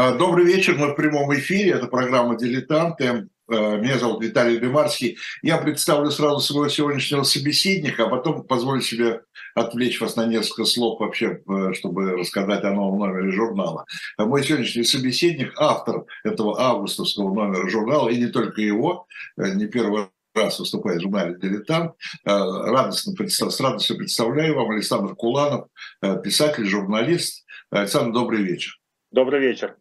А, добрый вечер, мы в прямом эфире, это программа «Дилетанты». А, меня зовут Виталий Демарский. Я представлю сразу своего сегодняшнего собеседника, а потом позволю себе отвлечь вас на несколько слов вообще, э, чтобы рассказать о новом номере журнала. А мой сегодняшний собеседник, автор этого августовского номера журнала, и не только его, э, не первый раз выступает в журнале «Дилетант». Радостно, с радостью представляю вам Александр Куланов, э, писатель, журналист. Александр, добрый вечер. Добрый вечер.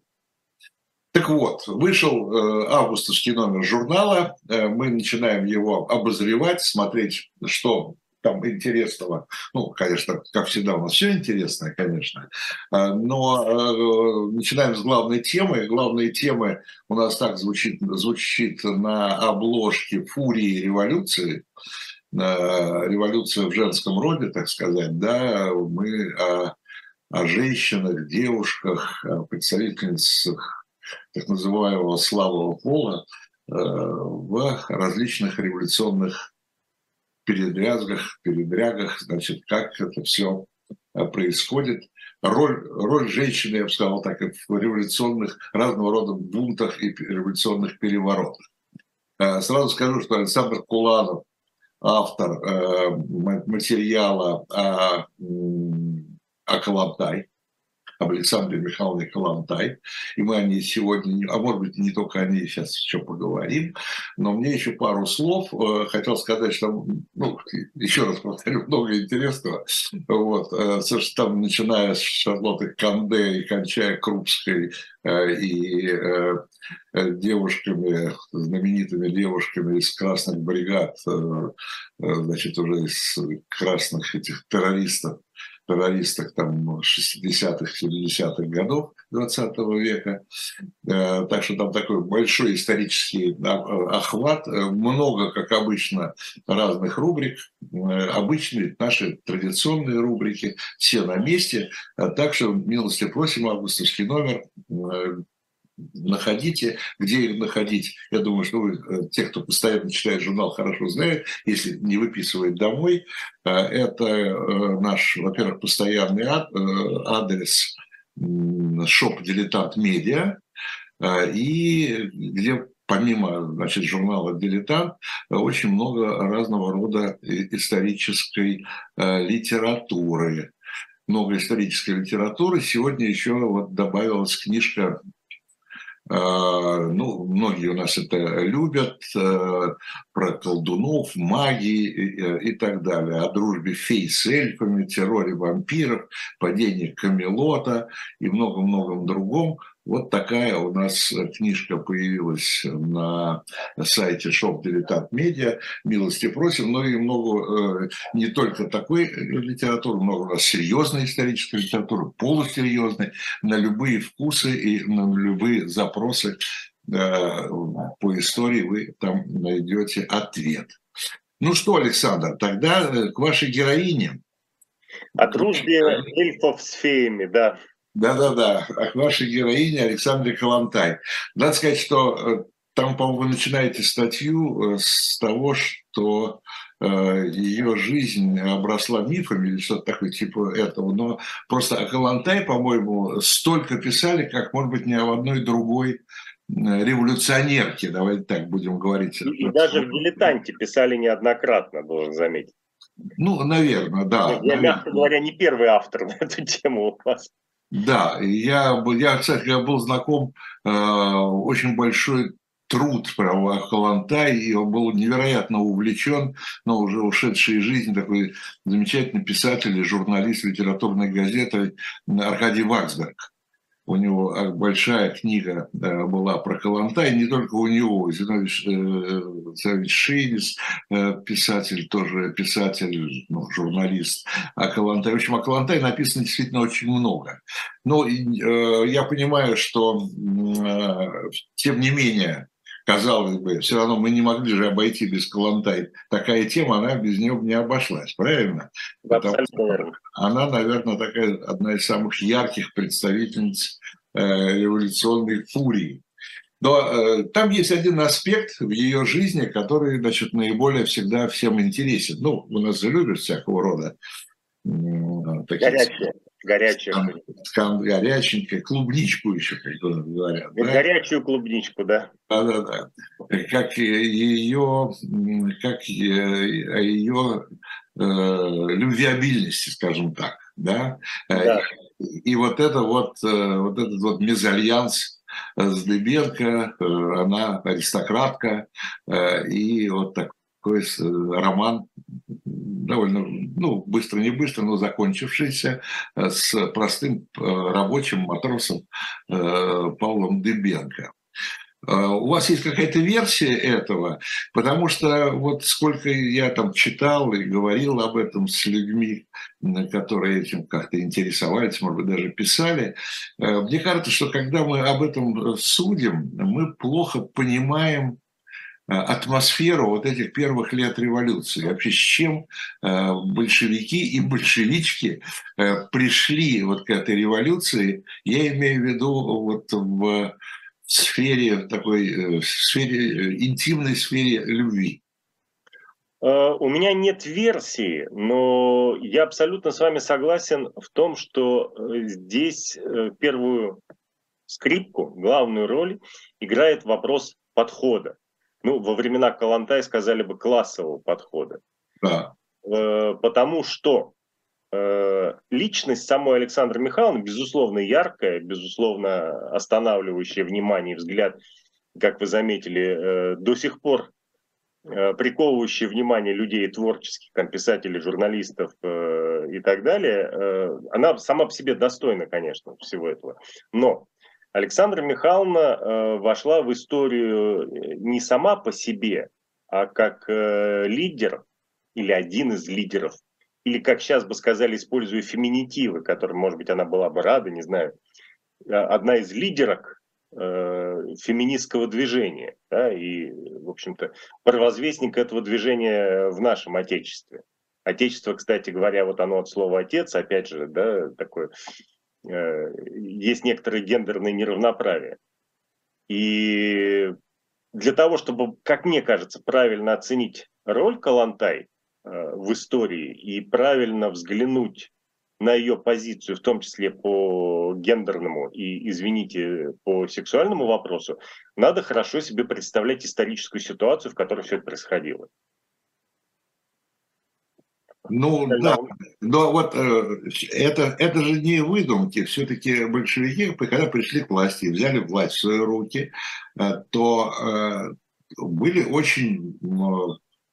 Так вот, вышел э, августовский номер журнала. Э, мы начинаем его обозревать, смотреть, что там интересного. Ну, конечно, как всегда, у нас все интересное, конечно. Э, но э, начинаем с главной темы. Главные темы у нас так звучит, звучит на обложке «Фурии революции». Э, революция в женском роде, так сказать, да, мы о о женщинах, девушках, представительницах так называемого слабого пола э, в различных революционных передрягах, передрягах, значит, как это все э, происходит. Роль, роль женщины, я бы сказал так, в революционных разного рода бунтах и революционных переворотах. Э, сразу скажу, что Александр Куланов, автор материала о о Калантай, об Александре Михайловне Калантай. И мы о ней сегодня, а может быть, не только о ней сейчас еще поговорим. Но мне еще пару слов. Э, хотел сказать, что, ну, еще раз повторю, много интересного. Вот. Э, там, начиная с Шарлотты Канде и кончая Крупской э, и девушками, знаменитыми девушками из красных бригад, значит, уже из красных этих террористов, террористах там 60-х, 70-х годов 20 века. Э, так что там такой большой исторический охват. Э, много, как обычно, разных рубрик. Э, обычные наши традиционные рубрики. Все на месте. Так что милости просим, августовский номер находите. Где их находить? Я думаю, что вы, э, те, кто постоянно читает журнал, хорошо знают, если не выписывает домой. Э, это э, наш, во-первых, постоянный адрес шоп «Дилетант Медиа», и где помимо значит, журнала «Дилетант», очень много разного рода исторической литературы много исторической литературы. Сегодня еще вот добавилась книжка ну, многие у нас это любят, э, про колдунов, магии э, и так далее, о дружбе фей с эльфами, терроре вампиров, падении Камелота и многом-многом другом. Вот такая у нас книжка появилась на сайте Shop Dilettant Media. Милости просим. Ну и много, э, не только такой литературы, много у нас серьезной исторической литературы, полусерьезной, на любые вкусы и на любые запросы э, по истории вы там найдете ответ. Ну что, Александр, тогда э, к вашей героине. О дружбе эльфов с феями, да. Да-да-да, к вашей героине Александре Калантай. Надо сказать, что э, там, по-моему, вы начинаете статью э, с того, что э, ее жизнь обросла мифами или что-то такое типа этого. Но просто о Калантай, по-моему, столько писали, как, может быть, ни о одной другой революционерке, давайте так будем говорить. И даже в «Дилетанте» писали неоднократно, должен заметить. Ну, наверное, да. Я, наверное. мягко говоря, не первый автор на эту тему у вас. Да, я, я, кстати, я был знаком, э, очень большой труд про Калантай, и он был невероятно увлечен, но уже ушедший из жизни такой замечательный писатель и журналист литературной газеты Аркадий Ваксберг у него а, большая книга была про Калантай, не только у него, Зинович э, Шейнис, э, писатель, тоже писатель, ну, журналист, а Калантай. В общем, о Калантай написано действительно очень много. Но э, я понимаю, что тем не менее, казалось бы, все равно мы не могли же обойти без Калантай. Такая тема, она без нее не обошлась, правильно? Потому она, наверное, такая одна из самых ярких представительниц э, революционной фурии. Но э, там есть один аспект в ее жизни, который, значит, наиболее всегда всем интересен. Ну, у нас же любят всякого рода такие... Горячие. Горячая. Скан, горяченькая, клубничку еще, как говорят. Да? Горячую клубничку, да. Да-да-да. Как ее, как ее э, любвеобильности, скажем так. Да? да. И, и вот это вот, э, вот этот вот мезальянс с Дыбенко, э, она аристократка, э, и вот такой роман довольно, ну, быстро, не быстро, но закончившийся с простым рабочим матросом Павлом Дыбенко. У вас есть какая-то версия этого? Потому что вот сколько я там читал и говорил об этом с людьми, которые этим как-то интересовались, может быть, даже писали, э, мне кажется, что когда мы об этом судим, мы плохо понимаем э, атмосферу вот этих первых лет революции. Вообще, с чем э, большевики и большевички пришли вот к этой революции, я имею в виду вот в сфере такой, э, в сфере, э, интимной сфере любви? Э, у меня нет версии, но я абсолютно с вами согласен в том, что здесь первую скрипку, главную роль играет вопрос подхода. Ну, во времена Калантай сказали бы классового подхода. Да. Потому что Э, личность самой Александры Михайловны, безусловно, яркая, безусловно, останавливающая внимание и взгляд, как вы заметили, э, до сих пор э, приковывающая внимание людей творческих, там, писателей, журналистов и так далее, она сама по себе достойна, конечно, всего этого. Но Александра Михайловна вошла в историю не сама по себе, а как лидер или один из лидеров или, как сейчас бы сказали, используя феминитивы, которым, может быть, она была бы рада, не знаю, э, одна из лидерок э, феминистского движения, да, и, в общем-то, провозвестник этого движения в нашем Отечестве. Отечество, кстати говоря, вот оно от слова «отец», опять же, да, такое, э, есть некоторое гендерное неравноправие. И для того, чтобы, как мне кажется, правильно оценить роль Калантай, Э, в истории и правильно взглянуть на ее позицию, в том числе по гендерному и, извините, по сексуальному вопросу, надо хорошо себе представлять историческую ситуацию, в которой все это происходило. Ну да, но вот э, это, это же не выдумки. Все-таки большевики, когда пришли к власти и взяли власть в свои руки, э, то э, были очень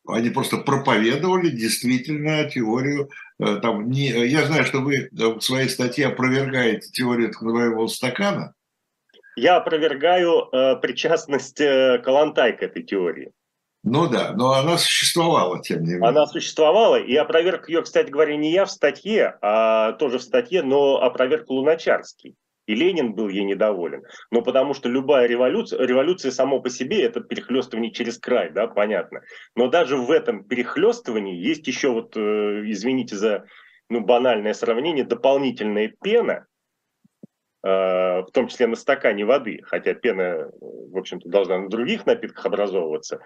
они просто проповедовали действительно теорию. Там, не, я знаю, что вы в своей статье опровергаете теорию так называемого стакана. Я опровергаю э, причастность э, Калантай к этой теории. Ну да, но она существовала, тем не менее. Она существовала, и опроверг ее, кстати говоря, не я в статье, а тоже в статье, но опроверг Луначарский. И Ленин был ей недоволен. Но потому что любая революция, революция само по себе это перехлестывание через край, да, понятно. Но даже в этом перехлестывании есть еще вот, э, извините за ну, банальное сравнение, дополнительная пена, в том числе на стакане воды, хотя пена, в общем-то, должна на других напитках образовываться,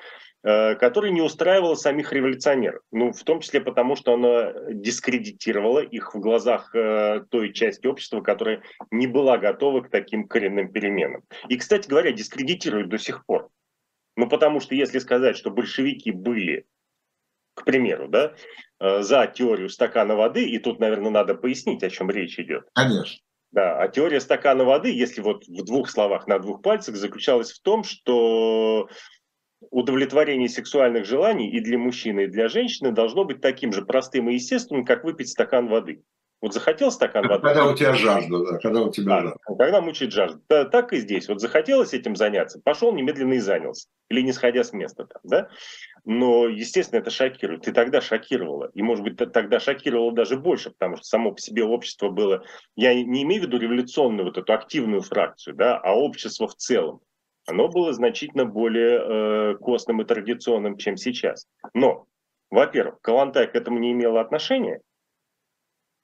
э, который не устраивала самих революционеров. Ну, в том числе потому, что она дискредитировала их в глазах э, той части общества, которая не была готова к таким коренным переменам. И, кстати говоря, дискредитируют до сих пор. Ну, потому что если сказать, что большевики были, к примеру, да, за теорию стакана воды, и тут, наверное, надо пояснить, о чем речь идет. Конечно да, а теория стакана воды, если вот в двух словах, на двух пальцах, заключалась в том, что удовлетворение сексуальных желаний и для мужчины, и для женщины должно быть таким же простым и естественным, как выпить стакан воды. Вот захотел стакан воды. Когда у тебя жажда, да, когда у тебя жажда. Когда мучает жажда. Да, так и здесь. Вот захотелось этим заняться, пошел немедленно и занялся. Или не сходя с места там, да. Но, естественно, это шокирует. И тогда шокировало. И, может быть, тогда шокировало даже больше, потому что само по себе общество было... Я не имею в виду революционную вот эту активную фракцию, да, а общество в целом. Оно было значительно более э, костным и традиционным, чем сейчас. Но, во-первых, Калантай к этому не имела отношения,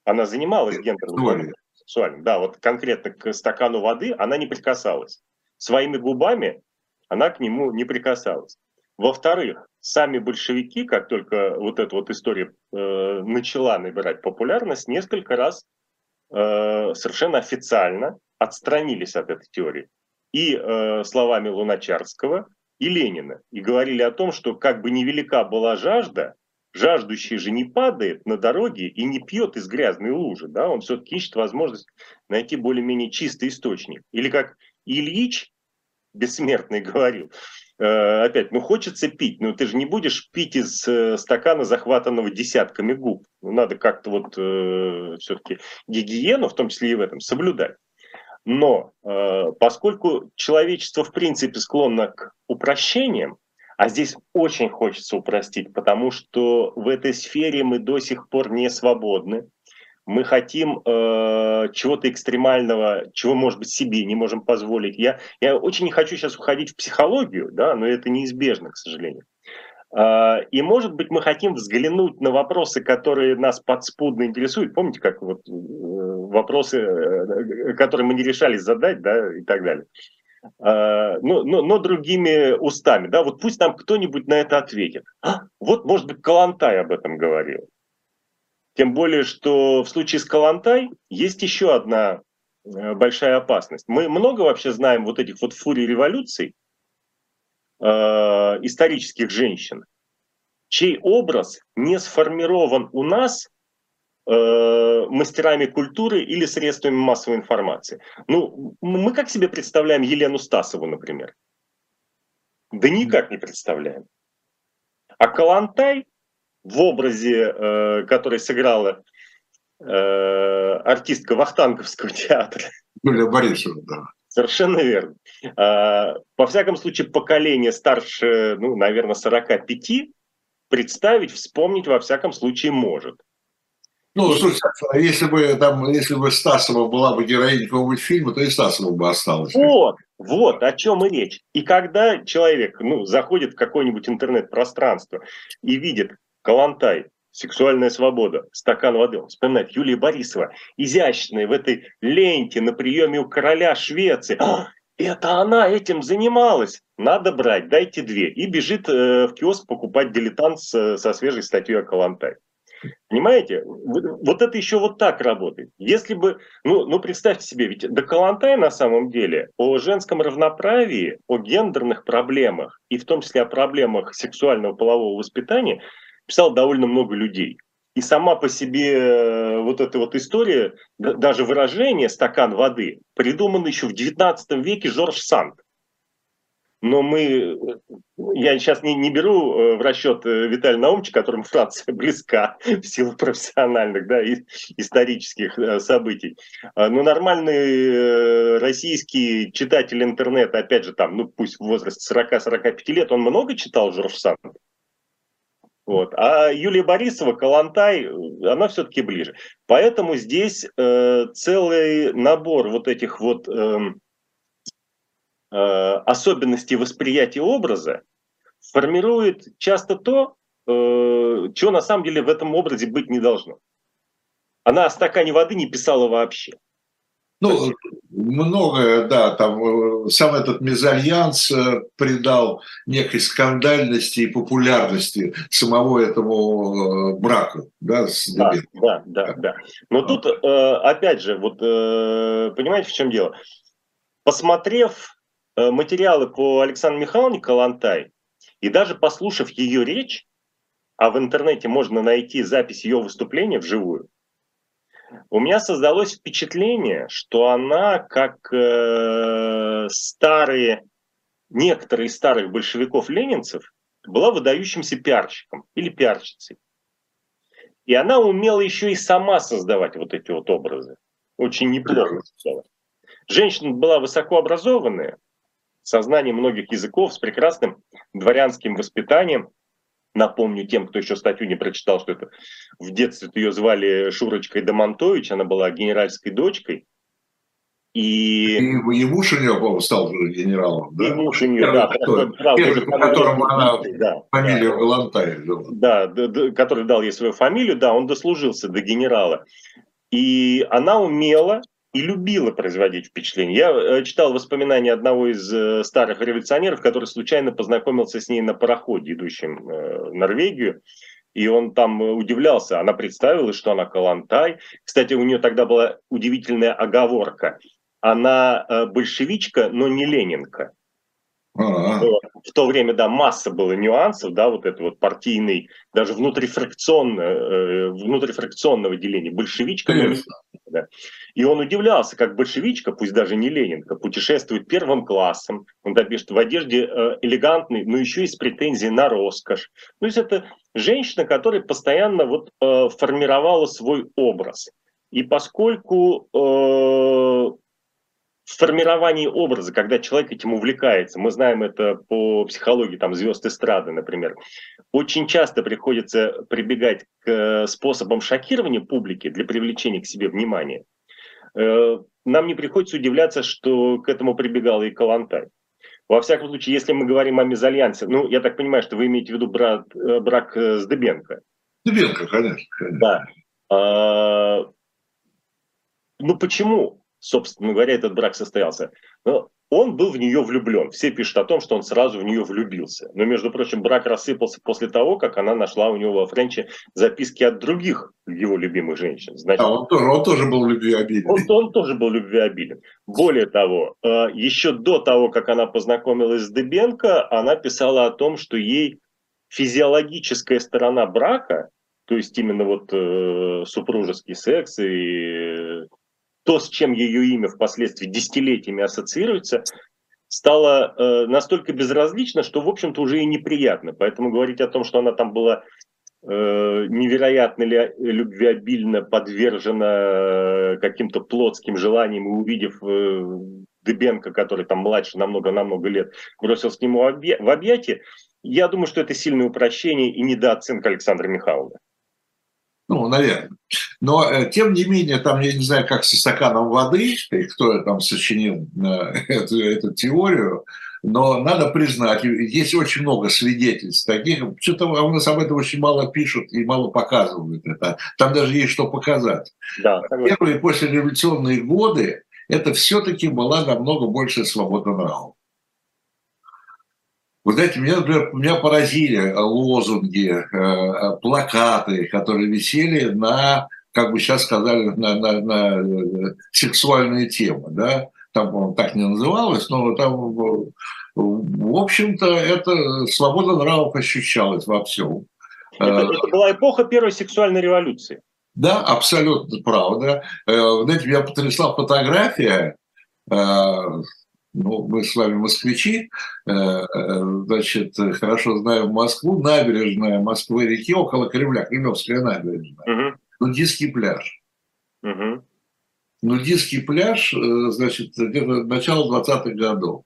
она занималась гендерным сексуальным. Да, вот конкретно к стакану воды она не прикасалась. Своими губами она к нему не прикасалась. Во-вторых, сами большевики, как только вот эта вот история э, начала набирать популярность, несколько раз э, совершенно официально отстранились от этой теории. И э, словами Луначарского, и Ленина. И говорили о том, что как бы невелика была жажда, жаждущий же не падает на дороге и не пьет из грязной лужи. Да? Он все-таки ищет возможность найти более-менее чистый источник. Или как Ильич, бессмертный, говорил, э, опять, ну хочется пить, но ты же не будешь пить из э, стакана, захватанного десятками губ. Ну, надо как-то вот э, все-таки гигиену, в том числе и в этом, соблюдать. Но э, поскольку человечество в принципе склонно к упрощениям, а здесь очень хочется упростить, потому что в этой сфере мы до сих пор не свободны. Мы хотим э, чего-то экстремального, чего, может быть, себе не можем позволить. Я, я очень не хочу сейчас уходить в психологию, да, но это неизбежно, к сожалению. Э, и, может быть, мы хотим взглянуть на вопросы, которые нас подспудно интересуют. Помните, как вот э, вопросы, э, которые мы не решались задать, да, и так далее. А, но, но, но другими устами. Да? Вот пусть нам кто-нибудь на это ответит. А, вот, может быть, Калантай об этом говорил. Тем более, что в случае с Калантай есть еще одна э, большая опасность. Мы много вообще знаем вот этих вот фурий революций э, исторических женщин, чей образ не сформирован у нас Э, мастерами культуры или средствами массовой информации. Ну, мы как себе представляем Елену Стасову, например? Да никак не представляем. А Калантай в образе, э, который сыграла э, артистка Вахтанговского театра. Юлия Борисовна, да. Совершенно верно. А, во всяком случае, поколение старше, ну, наверное, 45 представить, вспомнить во всяком случае может. Ну, слушай, если бы там, если бы Стасова была бы героиней какого-нибудь фильма, то и Стасова бы осталась. Вот, вот о чем и речь. И когда человек ну, заходит в какое-нибудь интернет-пространство и видит Калантай, сексуальная свобода, стакан воды, он вспоминает Юлия Борисова, изящная в этой ленте на приеме у короля Швеции. А, это она этим занималась. Надо брать, дайте две. И бежит э, в киоск покупать дилетант с, со свежей статьей о Калантай. Понимаете? Вот это еще вот так работает. Если бы, ну, ну представьте себе, ведь Доколантай на самом деле о женском равноправии, о гендерных проблемах и в том числе о проблемах сексуального полового воспитания писал довольно много людей. И сама по себе э, вот эта вот история, даже выражение «стакан воды» придумано еще в XIX веке Жорж Санд но мы, я сейчас не, не беру э, в расчет э, Виталия Наумовича, которому Франция близка в силу профессиональных, да, и исторических э, событий. А, но нормальный российский читатель интернета, опять же, там, ну пусть в возрасте 40-45 лет, он много читал Жорж. Вот. А Юлия Борисова, Калантай, она все-таки ближе. Поэтому здесь э, целый набор вот этих вот э, Э, особенности восприятия образа формирует часто то, э, чего на самом деле в этом образе быть не должно. Она о стакане воды не писала вообще. Ну, многое, да, там э, сам этот мезальянс придал некой скандальности и популярности самого этому браку, да, с да, да, да, да. Но тут, опять же, вот понимаете, в чем дело? Посмотрев материалы по Александру Михайловне Калантай, и даже послушав ее речь, а в интернете можно найти запись ее выступления вживую, у меня создалось впечатление, что она, как э, старые, некоторые из старых большевиков-ленинцев, была выдающимся пиарщиком или пиарщицей. И она умела еще и сама создавать вот эти вот образы. Очень неплохо. Женщина была высокообразованная, сознанием многих языков, с прекрасным дворянским воспитанием. Напомню тем, кто еще статью не прочитал, что это в детстве ее звали Шурочкой Домонтович, она была генеральской дочкой. И, и, и муж у нее, по стал генералом, да? И муж у нее, да. Первый, по которому она да, Да, да, да, который дал ей свою фамилию, да, он дослужился до генерала. И она умела и любила производить впечатление. Я э, читал воспоминания одного из э, старых революционеров, который случайно познакомился с ней на пароходе, идущем э, в Норвегию. И он там удивлялся. Она представила, что она Калантай. Кстати, у нее тогда была удивительная оговорка. Она большевичка, но не Ленинка. В то время, да, масса было нюансов, да, вот это вот партийный, даже внутрифракционно, э, внутрифракционного деления. Большевичка, да. И он удивлялся, как большевичка, пусть даже не Ленинка, путешествует первым классом, он пишет в одежде э, элегантной, но еще и с претензией на роскошь. То есть это женщина, которая постоянно вот э, формировала свой образ. И поскольку э, в формировании образа, когда человек этим увлекается, мы знаем это по психологии там, звезд эстрады, например, очень часто приходится прибегать к э, способам шокирования публики для привлечения к себе внимания. Э, нам не приходится удивляться, что к этому прибегал и Калантай. Во всяком случае, если мы говорим о мезальянсе, ну, я так понимаю, что вы имеете в виду брат, э, брак с Дебенко. Дебенко, конечно. конечно. Да. А, ну, почему? Собственно говоря, этот брак состоялся. Но он был в нее влюблен. Все пишут о том, что он сразу в нее влюбился. Но, между прочим, брак рассыпался после того, как она нашла у него во Френче записки от других его любимых женщин. Значит, а он тоже, он тоже был любвеобилен. Он, он тоже был любвеобилен. Более того, э, еще до того, как она познакомилась с Дебенко, она писала о том, что ей физиологическая сторона брака, то есть именно вот э, супружеский секс и то, с чем ее имя впоследствии десятилетиями ассоциируется, стало э, настолько безразлично, что, в общем-то, уже и неприятно. Поэтому говорить о том, что она там была э, невероятно ли любвеобильно подвержена э, каким-то плотским желаниям, и увидев э, Дыбенко, который там младше намного-намного лет, бросился к нему в, объ... в объятия, я думаю, что это сильное упрощение и недооценка Александра Михайловны. Ну, наверное. Но, э, тем не менее, там, я не знаю, как со стаканом воды, и кто там сочинил э, эту, эту теорию, но надо признать, есть очень много свидетельств таких. Что-то у нас об этом очень мало пишут и мало показывают это. Там даже есть что показать. Да, Первые послереволюционные годы это все-таки была намного больше свобода нравов. Вы знаете, меня, например, меня поразили лозунги, э, плакаты, которые висели на, как бы сейчас сказали, на, на, на э, сексуальные темы. Да? Там, по так не называлось, но там, в общем-то, это свобода нравов ощущалась во всем. Это, э, это была эпоха первой сексуальной революции. Да, абсолютно правда. Знаете, меня потрясла фотография ну, мы с вами москвичи, э, э, значит, хорошо знаем Москву, набережная Москвы-реки около Кремля, Кремлевская набережная, угу. нудистский пляж. Угу. Нудистский пляж, э, значит, где-то начало 20-х годов.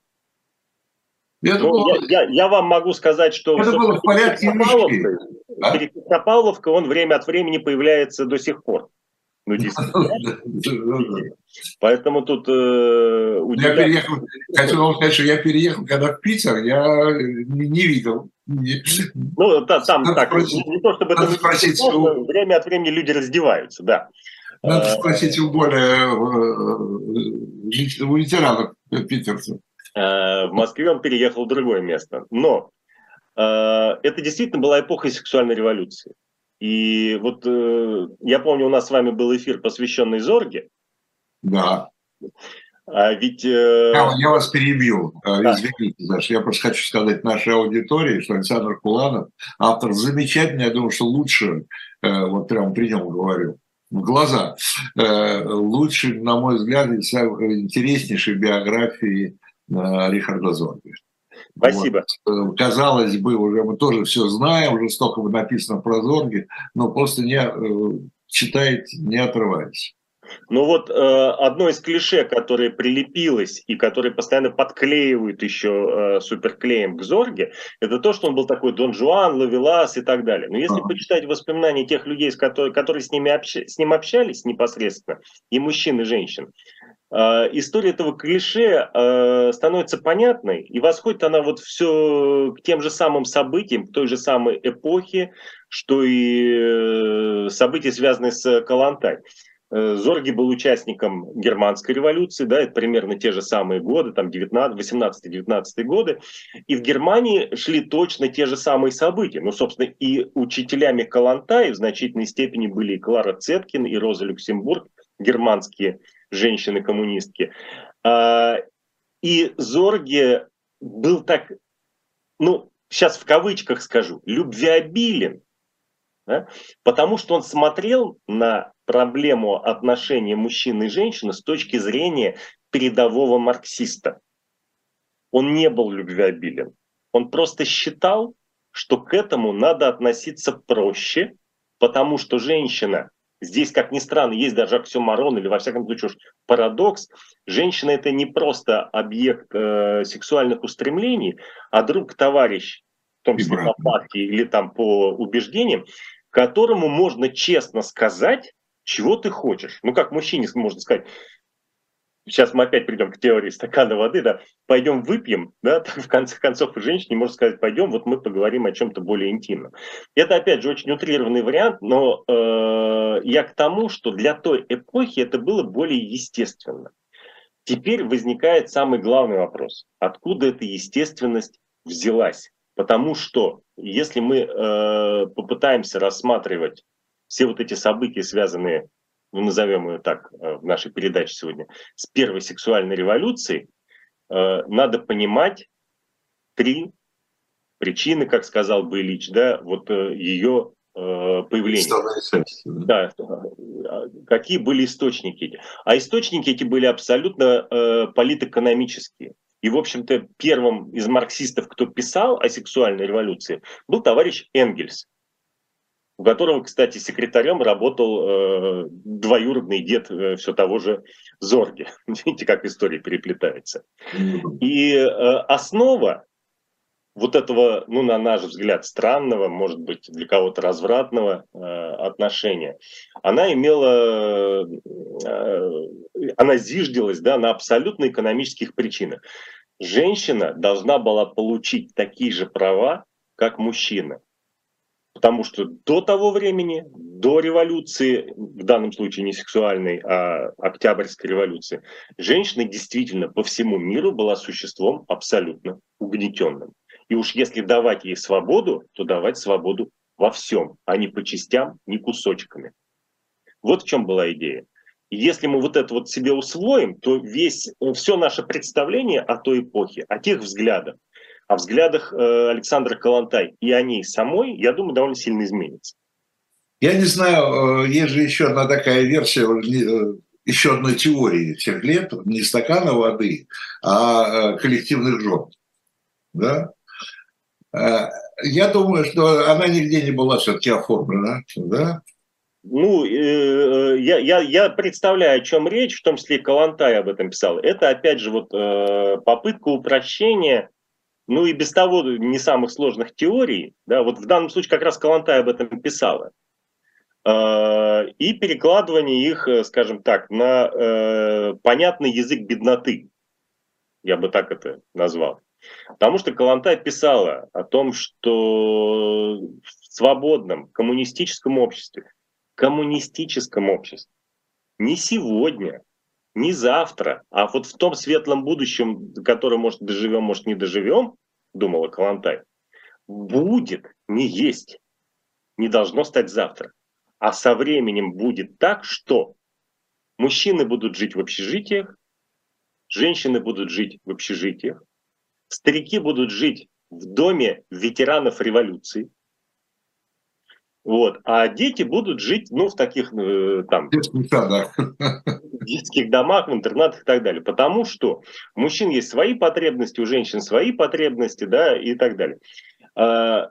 Это ну, было... я, я, я вам могу сказать, что это было в порядке Перед Петропавловкой он время от времени появляется до сих пор нудистский. Поэтому тут э, Я переехал, хочу вам сказать, что я переехал, когда в Питер, я не, не видел. Ну, да, там надо так, спросить, не то чтобы это спросить, у... время от времени люди раздеваются, да. Надо э, спросить у более э, у ветеранов питерцев. Э, в Москве он переехал в другое место. Но это действительно была эпоха сексуальной революции. И вот э, я помню, у нас с вами был эфир, посвященный Зорге. Да. А ведь... Э... Я, я вас перебью. Э, да. Извините, Саша. Я просто хочу сказать нашей аудитории, что Александр Куланов, автор замечательный, я думаю, что лучше, э, вот прямо при нем говорю, в глаза, э, лучше, на мой взгляд, интереснейшей биографии Рихарда Зорга. Спасибо. Вот. Э, казалось бы, уже мы тоже все знаем, уже столько написано про Зорги, но просто не э, читает, не отрываясь. Ну вот э, одно из клише, которое прилепилось и которое постоянно подклеивают еще э, суперклеем к Зорге, это то, что он был такой Дон Жуан, Лавелас и так далее. Но если а. почитать воспоминания тех людей, с которые, которые с, ними общ, с ним общались непосредственно, и мужчин, и женщин, история этого клише э, становится понятной, и восходит она вот все к тем же самым событиям, к той же самой эпохе, что и э, события, связанные с Калантай. Э, Зорги был участником германской революции, да, это примерно те же самые годы, там 18-19 годы, и в Германии шли точно те же самые события. Ну, собственно, и учителями Калантай в значительной степени были и Клара Цеткин, и Роза Люксембург, германские женщины-коммунистки. А, и Зорге был так, ну, сейчас в кавычках скажу, любвеобилен, да? потому что он смотрел на проблему отношения мужчины и женщины с точки зрения передового марксиста. Он не был любвеобилен. Он просто считал, что к этому надо относиться проще, потому что женщина, здесь, как ни странно, есть даже оксюмарон или, во всяком случае, парадокс, женщина это не просто объект э, сексуальных устремлений, а друг, товарищ, в том числе по партии или там по убеждениям, которому можно честно сказать, чего ты хочешь. Ну, как мужчине можно сказать, сейчас мы опять придем к теории стакана воды, да, пойдем выпьем, да, в конце концов женщине можно сказать, пойдем, вот мы поговорим о чем-то более интимном. Это, опять же, очень утрированный вариант, но э, я к тому, что для той эпохи это было более естественно. Теперь возникает самый главный вопрос. Откуда эта естественность взялась? Потому что если мы э, попытаемся рассматривать все вот эти события, связанные, ну, назовем ее так э, в нашей передаче сегодня, с первой сексуальной революцией, э, надо понимать три причины, как сказал бы Ильич, да, вот э, ее появления. Да, какие были источники А источники эти были абсолютно э, политэкономические. И, в общем-то, первым из марксистов, кто писал о сексуальной революции, был товарищ Энгельс у которого, кстати, секретарем работал э, двоюродный дед э, все того же Зорги. Видите, как история переплетается. И э, основа вот этого, ну, на наш взгляд, странного, может быть, для кого-то развратного э, отношения, она имела, э, она зиждилась, да, на абсолютно экономических причинах. Женщина должна была получить такие же права, как мужчина. Потому что до того времени, до революции, в данном случае не сексуальной, а Октябрьской революции, женщина действительно по всему миру была существом абсолютно угнетенным. И уж если давать ей свободу, то давать свободу во всем, а не по частям, не кусочками. Вот в чем была идея. Если мы вот это вот себе усвоим, то весь, все наше представление о той эпохе, о тех взглядах, о взглядах э, Александра Калантай и о ней самой, я думаю, довольно сильно изменится. Я не знаю, э, есть же еще одна такая версия, э, еще одной теории тех лет, не стакана воды, а коллективных жен. Да? Я думаю, что она нигде не была все-таки оформлена. Да? Ну, я, я, я представляю, о чем речь, в том числе и Калантай об этом писал. Это, опять же, вот попытка упрощения ну и без того не самых сложных теорий, да, вот в данном случае как раз Калантай об этом писала, а, и перекладывание их, э, скажем так, на э, понятный язык бедноты, я бы так это назвал. Потому что Калантай писала о том, что в свободном коммунистическом обществе, коммунистическом обществе, не сегодня, не завтра, а вот в том светлом будущем, которое, может, доживем, может, не доживем, думала Калантай, будет не есть, не должно стать завтра. А со временем будет так, что мужчины будут жить в общежитиях, женщины будут жить в общежитиях, старики будут жить в доме ветеранов революции, вот. А дети будут жить, ну, в таких э, там... Детских садах. детских домах, в интернатах и так далее. Потому что у мужчин есть свои потребности, у женщин свои потребности, да, и так далее. А,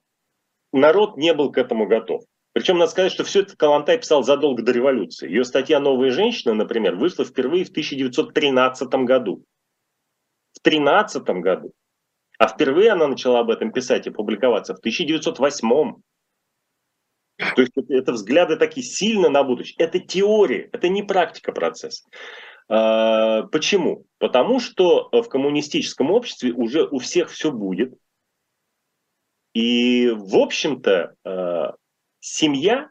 народ не был к этому готов. Причем надо сказать, что все это Калантай писал задолго до революции. Ее статья «Новая женщина», например, вышла впервые в 1913 году. В 1913 году. А впервые она начала об этом писать и публиковаться в 1908 то есть это, это взгляды такие сильно на будущее. Это теория, это не практика процесса. А, почему? Потому что в коммунистическом обществе уже у всех все будет. И, в общем-то, а, семья,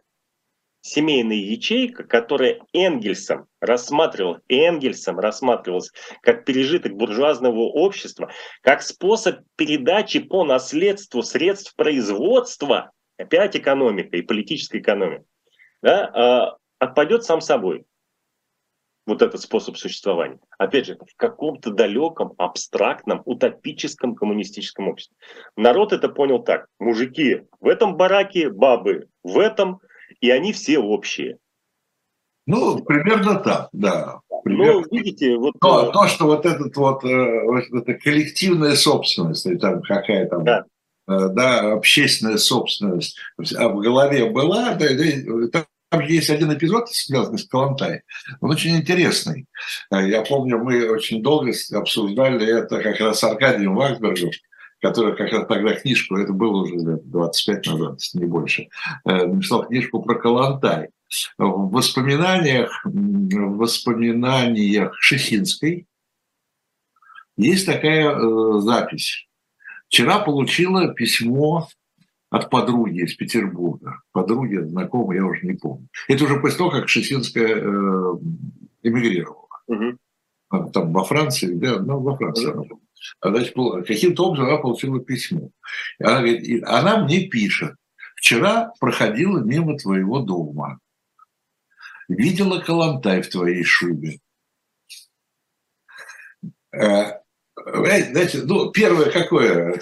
семейная ячейка, которая Энгельсом рассматривал, Энгельсом рассматривалась как пережиток буржуазного общества, как способ передачи по наследству средств производства, опять экономика и политическая экономика, да, а, отпадет сам собой вот этот способ существования. Опять же, в каком-то далеком, абстрактном, утопическом коммунистическом обществе. Народ это понял так. Мужики в этом бараке, бабы в этом, и они все общие. Ну, примерно так, да. Ну, примерно. Ну, видите, вот... То, э, то, что вот этот вот, э, вот эта коллективная собственность, или там какая там, да. Э, да, общественная собственность а в голове была, да, да, там есть один эпизод, связанный с Калантай. Он очень интересный. Я помню, мы очень долго обсуждали это как раз с Аркадием Вахбергом, который как раз тогда книжку, это было уже 25 назад, не больше, э, написал книжку про Калантай. В воспоминаниях, в воспоминаниях Шехинской есть такая э, запись. Вчера получила письмо от подруги из Петербурга. Подруги, знакомые, я уже не помню. Это уже после того, как Шесинская э, эмигрировала. Угу. Там во Франции, да, ну, во Франции угу. она Значит, каким-то образом она получила письмо. И она, говорит, она мне пишет, вчера проходила мимо твоего дома, видела калантай в твоей шубе. Э, знаете, ну, первое какое,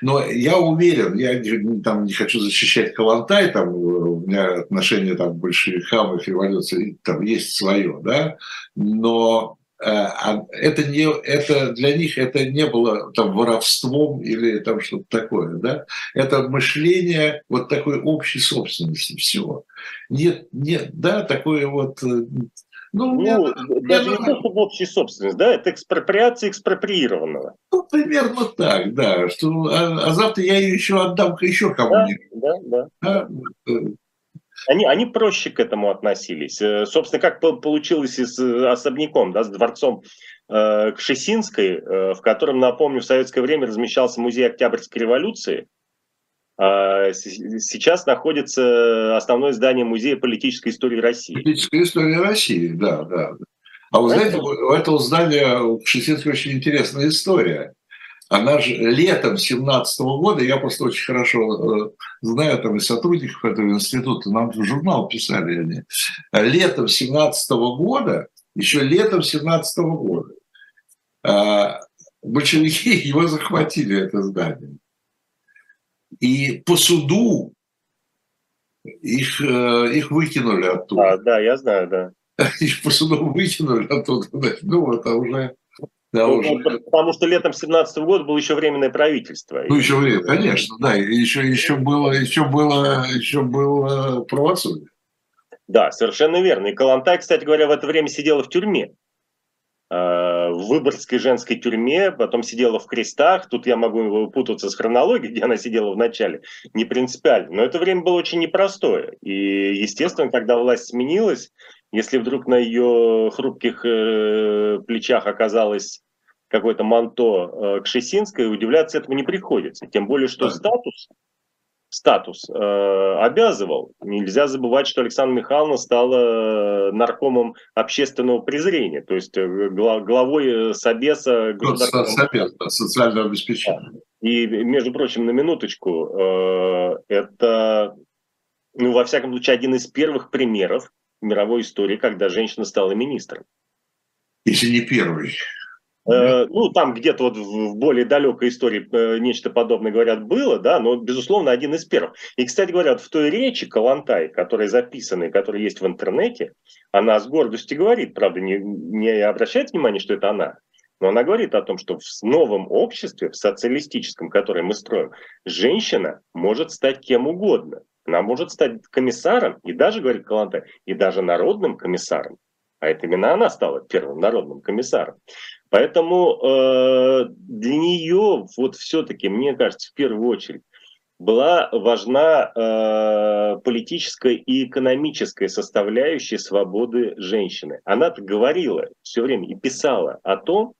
но я уверен, я там не хочу защищать Калантай, там у меня отношение там большевикам и революции, там есть свое, да, но э, а это не это для них это не было там воровством или там что-то такое да. Это мышление вот такой общей собственности всего нет нет да такое вот э, ну, ну меня, даже меня... не то, чтобы общая собственность, да, это экспроприация экспроприированного. Ну, примерно так, да. Что, а, а завтра я ее еще отдам еще кому-нибудь. Да, да, да. да. Они, они проще к этому относились. Э, собственно, как получилось и с э, особняком, да, с дворцом э, Кшесинской, э, в котором, напомню, в советское время размещался музей Октябрьской революции. А, сейчас находится основное здание Музея политической истории России. Политическая история России, да, да. А вы знаете, у этого здания у Кшесинской очень интересная история. Она же летом 17 года, я просто очень хорошо э, знаю там и сотрудников этого института, нам в журнал писали они. Летом 17 года, еще летом 17 года, а, большевики его захватили, это здание. И по суду их, э, их выкинули оттуда. А, да, я знаю, да. Их по суду выкинули оттуда. Ну, это уже... Да, ну, уже. Потому что летом 17 года было еще временное правительство. Ну, еще время, конечно, да. Еще, еще было, еще было, еще было правосудие. Да, совершенно верно. И Калантай, кстати говоря, в это время сидела в тюрьме. В Выборгской женской тюрьме, потом сидела в крестах. Тут я могу путаться с хронологией, где она сидела в начале. Не принципиально. Но это время было очень непростое. И, естественно, когда власть сменилась, если вдруг на ее хрупких э, плечах оказалось какое-то манто э, Кшесинской, удивляться этому не приходится. Тем более, что статус статус э, обязывал. Нельзя забывать, что Александра Михайловна стала э, наркомом общественного презрения, то есть э, главой э, Собеса... Собес, социального обеспечения. И, между прочим, на минуточку, э, это, ну, во всяком случае, один из первых примеров мировой истории, когда женщина стала министром. Если не первый. Э, ну, там где-то вот в более далекой истории э, нечто подобное, говорят, было, да, но, безусловно, один из первых. И, кстати говоря, вот в той речи Калантай, которая записана и которая есть в интернете, она с гордостью говорит, правда, не, не обращает внимания, что это она, но она говорит о том, что в новом обществе, в социалистическом, которое мы строим, женщина может стать кем угодно. Она может стать комиссаром, и даже, говорит Калантай, и даже народным комиссаром. А это именно она стала первым народным комиссаром. Поэтому э, для нее вот все-таки, мне кажется, в первую очередь была важна э, политическая и экономическая составляющая свободы женщины. Она-то говорила все время и писала о том,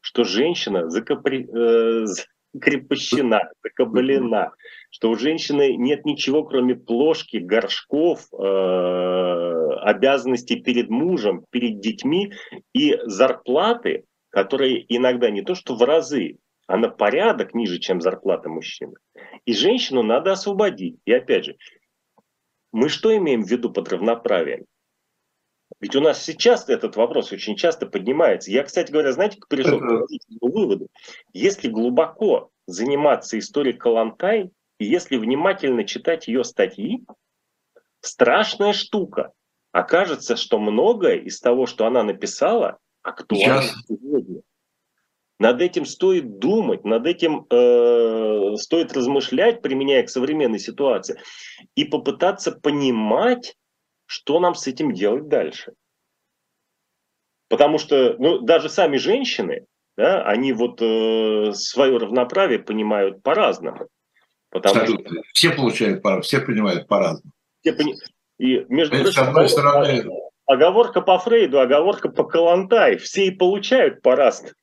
что женщина закапри, э, закрепощена, закабалена, что у женщины нет ничего, кроме плошки, горшков, э, обязанностей перед мужем, перед детьми и зарплаты, которые иногда не то что в разы, а на порядок ниже, чем зарплата мужчины. И женщину надо освободить. И опять же, мы что имеем в виду под равноправием? Ведь у нас сейчас этот вопрос очень часто поднимается. Я, кстати говоря, знаете, пришел к выводу. Если глубоко заниматься историей Калантай, и если внимательно читать ее статьи, страшная штука. Окажется, что многое из того, что она написала, актуально сейчас. сегодня. Над этим стоит думать, над этим э, стоит размышлять, применяя к современной ситуации, и попытаться понимать, что нам с этим делать дальше. Потому что ну, даже сами женщины, да, они вот э, свое равноправие понимают по-разному. Потому что... Все получают, все понимают по-разному. Все пони... И между прочим, с одной стороны... оговорка по Фрейду, оговорка по Калантай. Все и получают по-разному.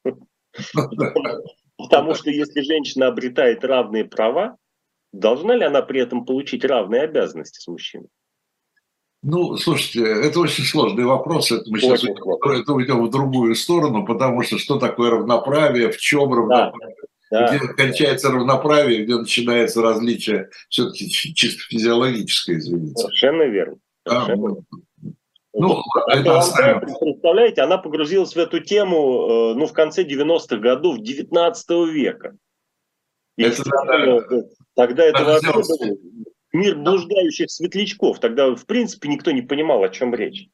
Потому что если женщина обретает равные права, должна ли она при этом получить равные обязанности с мужчиной? Ну, слушайте, это очень сложный вопрос. Это мы сейчас это уйдем в другую сторону, потому что что такое равноправие, в чем равноправие, да, где да. кончается равноправие, где начинается различие все-таки чисто физиологическое, извините. Совершенно верно. Совершенно. А, ну, это оставим. Представляете, она погрузилась в эту тему э, ну, в конце 90-х годов 19 века. И это, да, тогда это вообще был мир блуждающих светлячков. Тогда, в принципе, никто не понимал, о чем речь.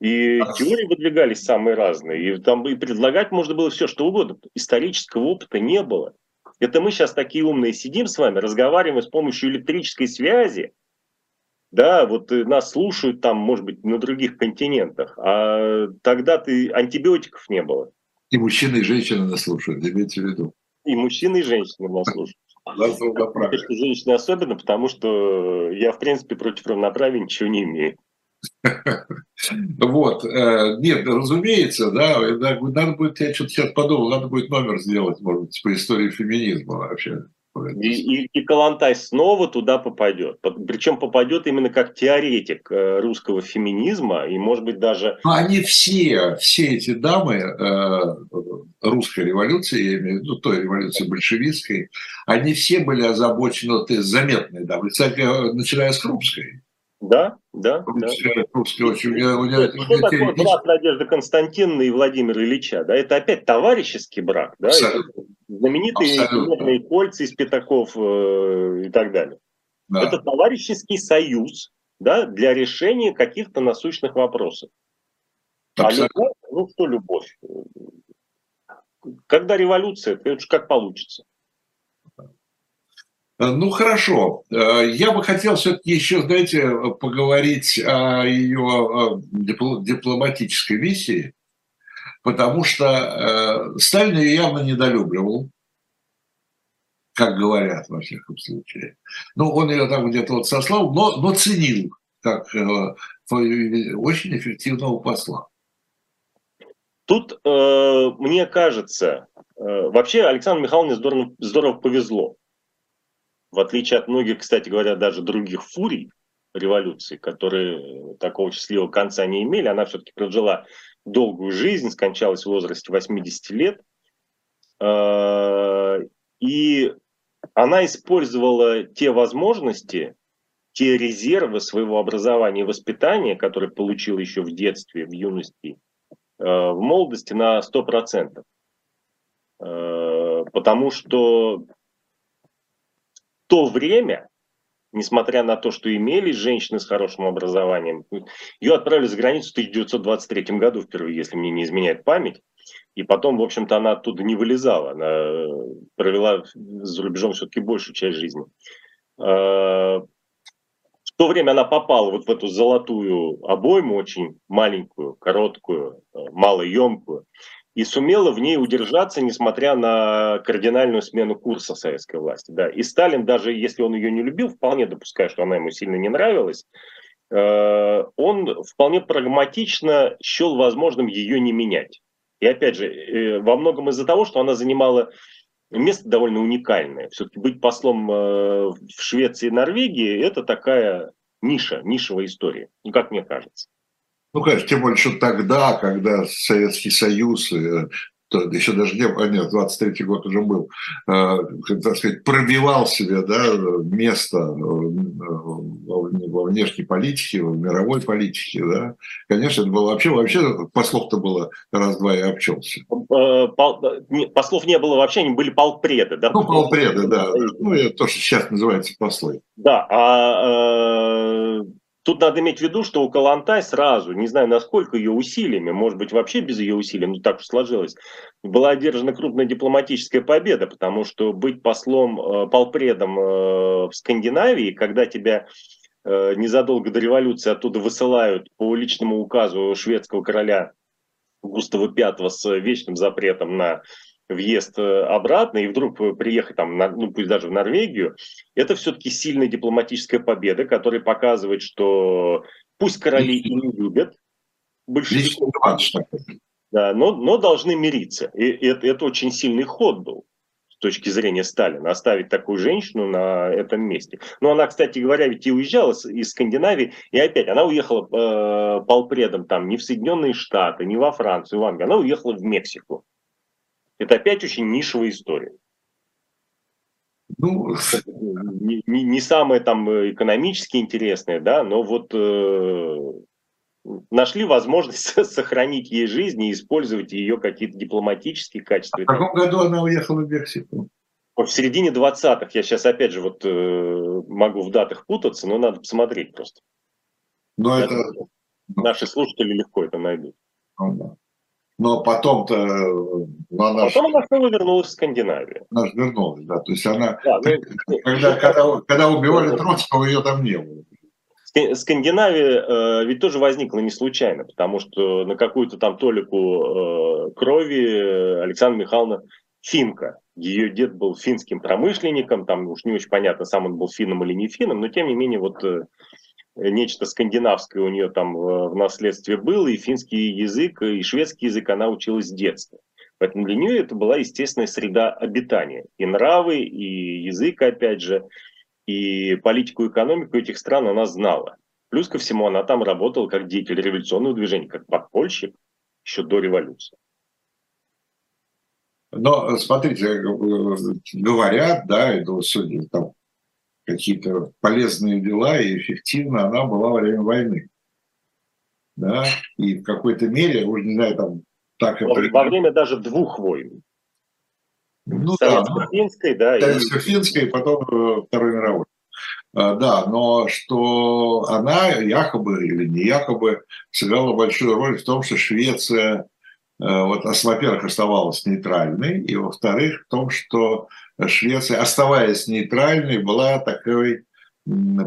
И теории выдвигались самые разные. И там и предлагать можно было все, что угодно. Исторического опыта не было. Это мы сейчас такие умные сидим с вами, разговариваем с помощью электрической связи, да, вот нас слушают там, может быть, на других континентах, а тогда ты антибиотиков не было. И мужчины, и женщины нас слушают, имейте в виду. И мужчины, и женщины нас слушают. Женщины особенно, потому что я, в принципе, против равноправия ничего не имею. Вот. Э, нет, разумеется, да, надо будет, я что-то сейчас подумал, надо будет номер сделать, может быть, по истории феминизма вообще. И, и, и Калантай снова туда попадет. Причем попадет именно как теоретик э, русского феминизма, и, может быть, даже... Но они все, все эти дамы э, русской революции, я имею в виду той революции большевистской, они все были озабочены, ты заметные дамы, кстати, начиная с Крупской. Да, да. да. Русский очень, я, у меня, Что у такое брак Надежды Константиновны и Владимира Ильича? Да? Это опять товарищеский брак. Да? знаменитые Абсолютно. кольца из пятаков э, и так далее. Да. Это товарищеский союз да, для решения каких-то насущных вопросов. А любовь, ну что любовь? Когда революция, это уж как получится. Э, ну хорошо, э, я бы хотел все-таки еще, знаете, поговорить о ее дипломатической миссии, потому что э, Сталин ее явно недолюбливал, как говорят во всяком случае. Ну, он ее там где-то вот сослал, но, но ценил как очень эффективного посла. Тут, э, мне кажется, э, вообще Александру Михайловне здорово, здорово повезло в отличие от многих, кстати говоря, даже других фурий революции, которые такого счастливого конца не имели, она все-таки прожила долгую жизнь, скончалась в возрасте 80 лет. А, и она использовала те возможности, те резервы своего образования и воспитания, которые получила еще в детстве, в юности, а, в молодости на 100%. А, потому что то время, несмотря на то, что имели женщины с хорошим образованием, ее отправили за границу в 1923 году впервые, если мне не изменяет память. И потом, в общем-то, она оттуда не вылезала. Она провела за рубежом все-таки большую часть жизни. А, в то время она попала вот в эту золотую обойму, очень маленькую, короткую, малоемкую и сумела в ней удержаться, несмотря на кардинальную смену курса советской власти. Да. И Сталин, даже если он ее не любил, вполне допуская, что она ему сильно не нравилась, э, он вполне прагматично счел возможным ее не менять. И опять же, э, во многом из-за того, что она занимала место довольно уникальное. Все-таки быть послом э, в Швеции и Норвегии – это такая ниша, нишевая история, ну, как мне кажется. Ну, конечно, тем более, что тогда, когда Советский Союз э, еще даже не было, нет, 23-й год уже был, э, так сказать, пробивал себе да, место э, во внешней политике, в мировой политике, да, конечно, это было вообще, вообще послов-то было раз-два и обчелся. Э, послов не было вообще, они были полпреды, да? Ну, полпреды, да. Ну, это то, что сейчас называется послы. Да, а Тут надо иметь в виду, что у Калантай сразу, не знаю, насколько ее усилиями, может быть, вообще без ее усилий, но так уж сложилось, была одержана крупная дипломатическая победа, потому что быть послом, э, полпредом э, в Скандинавии, когда тебя э, незадолго до революции оттуда высылают по личному указу шведского короля Густава V с вечным запретом на въезд э, обратно и вдруг приехать там, ну пусть даже в Норвегию, это все-таки сильная дипломатическая победа, которая показывает, что пусть короли и не любят большинство, да, но, но должны мириться. И это, это очень сильный ход был с точки зрения Сталина, оставить такую женщину на этом месте. Но она, кстати говоря, ведь и уезжала из Скандинавии, и опять она уехала э, полпредом там не в Соединенные Штаты, не во Францию, в Англию, она уехала в Мексику. Это опять очень нишевая история. Ну, не, не, не самое там э, экономически интересное, да, но вот э, нашли возможность сохранить ей жизнь и использовать ее какие-то дипломатические качества. А в каком году она уехала в Мексику? В середине 20-х. Я сейчас опять же вот э, могу в датах путаться, но надо посмотреть просто. Но это... Наши слушатели легко это найдут. Ну, да но потом-то... Ну, она потом она снова вернулась в Скандинавию. Она же вернулась, да. То есть она... Да, ну, когда, когда, когда убивали Троцкого, ее там не было. Скандинавия э, ведь тоже возникла не случайно, потому что на какую-то там толику э, крови Александра Михайловна финка. Ее дед был финским промышленником, там уж не очень понятно, сам он был финном или не финном, но тем не менее вот э, нечто скандинавское у нее там в наследстве было, и финский язык, и шведский язык она училась с детства. Поэтому для нее это была естественная среда обитания. И нравы, и язык, опять же, и политику и экономику этих стран она знала. Плюс ко всему, она там работала как деятель революционного движения, как подпольщик еще до революции. Но смотрите, говорят, да, это судя там какие-то полезные дела, и эффективно она была во время войны. Да? И в какой-то мере, уже не знаю, там так во, это... во время даже двух войн. Ну, Советско-финской, да. да Советско-финской, и потом э, Второй мировой. А, да, но что она якобы или не якобы сыграла большую роль в том, что Швеция, э, вот, во-первых, оставалась нейтральной, и во-вторых, в том, что Швеция, оставаясь нейтральной, была такой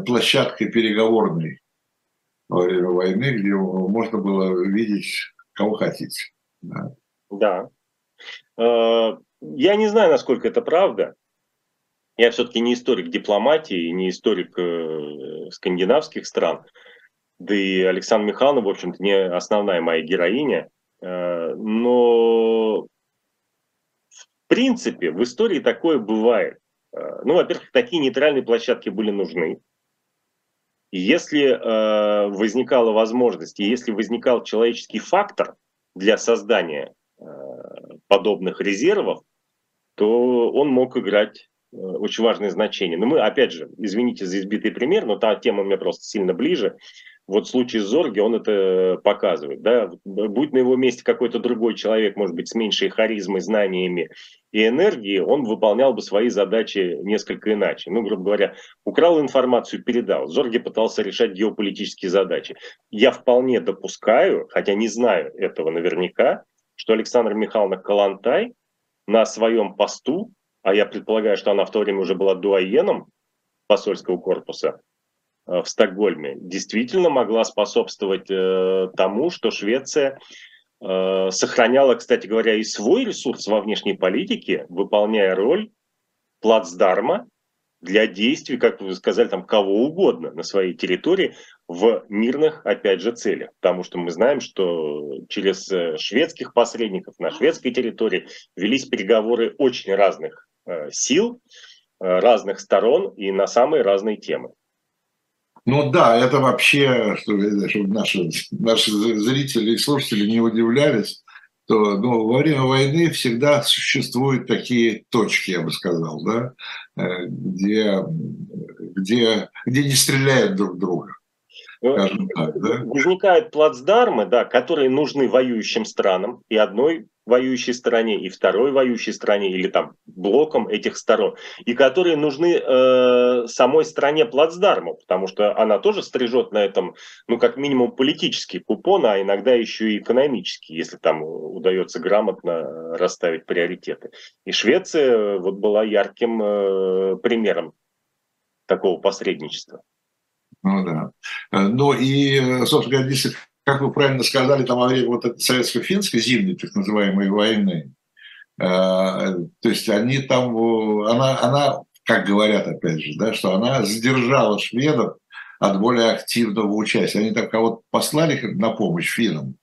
площадкой переговорной во время войны, где можно было видеть кого хотите. Да. да. Э, я не знаю, насколько это правда. Я все-таки не историк дипломатии, не историк э, скандинавских стран. Да и Александр Михайловна, в общем-то, не основная моя героиня. Э, но принципе, в истории такое бывает. Э, ну, во-первых, такие нейтральные площадки были нужны. Если э, возникала возможность, и если возникал человеческий фактор для создания э, подобных резервов, то он мог играть очень важное значение. Но мы, опять же, извините за избитый пример, но та тема мне просто сильно ближе. Вот в случае с Зорги он это показывает. Да? Будь на его месте какой-то другой человек, может быть, с меньшей харизмой, знаниями и энергией, он выполнял бы свои задачи несколько иначе. Ну, грубо говоря, украл информацию, передал. Зорги пытался решать геополитические задачи. Я вполне допускаю, хотя не знаю этого наверняка, что Александр Михайловна Калантай на своем посту, а я предполагаю, что она в то время уже была дуаеном посольского корпуса, Э, в Стокгольме действительно могла способствовать э, тому, что Швеция э, сохраняла, кстати говоря, и свой ресурс во внешней политике, выполняя роль плацдарма для действий, как вы сказали, там кого угодно на своей территории в мирных, опять же, целях. Потому что мы знаем, что через шведских посредников на шведской территории велись переговоры очень разных сил, разных сторон и на самые разные темы. Ну да, это вообще, чтобы наши, наши зрители и слушатели не удивлялись, то ну, во время войны всегда существуют такие точки, я бы сказал, да, э, где, где, где не стреляют друг друга. Так, да? Возникают плацдармы, да, которые нужны воюющим странам и одной воюющей стороне и второй воюющей стороне или там блоком этих сторон, и которые нужны э, самой стране плацдарму, потому что она тоже стрижет на этом, ну, как минимум, политический купон, а иногда еще и экономический, если там удается грамотно расставить приоритеты. И Швеция вот была ярким э, примером такого посредничества. Ну да. Э, ну и, э, собственно говоря, если как вы правильно сказали, там во время вот этой советско-финской зимней, так называемой, войны, э, то есть они там, она, она, как говорят опять же, да, что она задержала шведов от более активного участия. Они там кого-то послали на помощь финнам,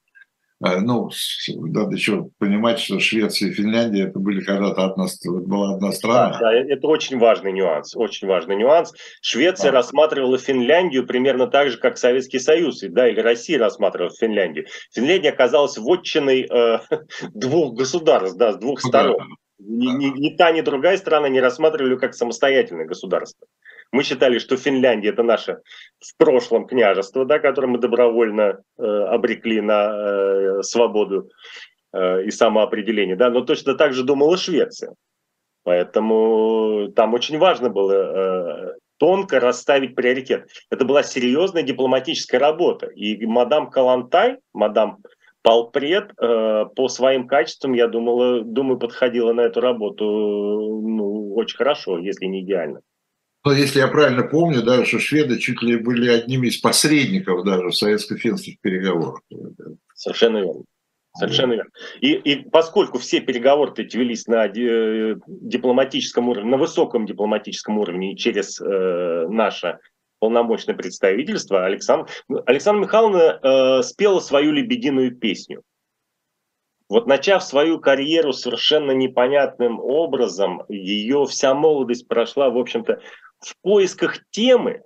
ну, надо еще понимать, что Швеция и Финляндия это были когда-то одна, была одна страна. Да, это очень важный нюанс, очень важный нюанс. Швеция да. рассматривала Финляндию примерно так же, как Советский Союз, да, или Россия рассматривала Финляндию. Финляндия оказалась вотчиной э, двух государств, да, с двух сторон. Да. Ни, ни, ни та, ни другая страна не рассматривали как самостоятельное государство. Мы считали, что Финляндия это наше в прошлом княжество, да, которое мы добровольно э, обрекли на э, свободу э, и самоопределение, да, но точно так же думала Швеция. Поэтому там очень важно было э, тонко расставить приоритет. Это была серьезная дипломатическая работа. И мадам Калантай, мадам Полпред э, по своим качествам, я думала, думаю, подходила на эту работу ну, очень хорошо, если не идеально. Но если я правильно помню, даже что шведы чуть ли были одними из посредников даже в советско-финских переговорах. Совершенно верно. Совершенно верно. И, и поскольку все переговоры эти велись на э, дипломатическом уровне, на высоком дипломатическом уровне и через э, наше полномочное представительство, Александр, Александра Михайловна э, спела свою лебединую песню. Вот начав свою карьеру совершенно непонятным образом, ее вся молодость прошла, в общем-то, в поисках темы,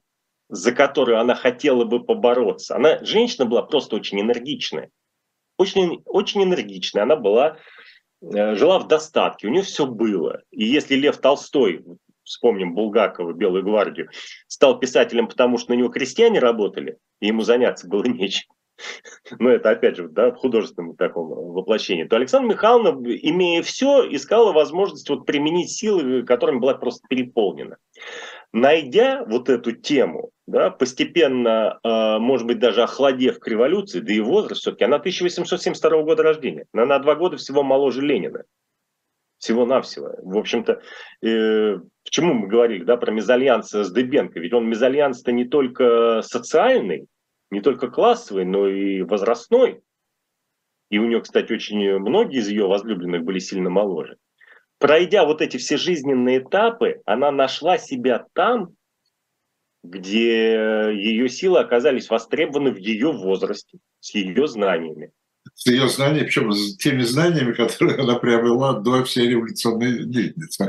за которую она хотела бы побороться. Она, женщина была просто очень энергичная. Очень, очень энергичная. Она была, э, жила в достатке, у нее все было. И если Лев Толстой, вспомним Булгакова, Белую гвардию, стал писателем, потому что на него крестьяне работали, и ему заняться было нечем, но это опять же да, в художественном таком воплощении, то Александра Михайловна, имея все, искала возможность вот применить силы, которыми была просто переполнена найдя вот эту тему, да, постепенно, э, может быть, даже охладев к революции, да и возраст все-таки, она 1872 года рождения, она на два года всего моложе Ленина. Всего-навсего. В общем-то, э, почему мы говорили да, про мезальянс с Дебенко? Ведь он мезальянс-то не только социальный, не только классовый, но и возрастной. И у нее, кстати, очень многие из ее возлюбленных были сильно моложе пройдя вот эти все жизненные этапы, она нашла себя там, где ее силы оказались востребованы в ее возрасте, с ее знаниями. С ее знаниями, причем с теми знаниями, которые она приобрела до всей революционной деятельности.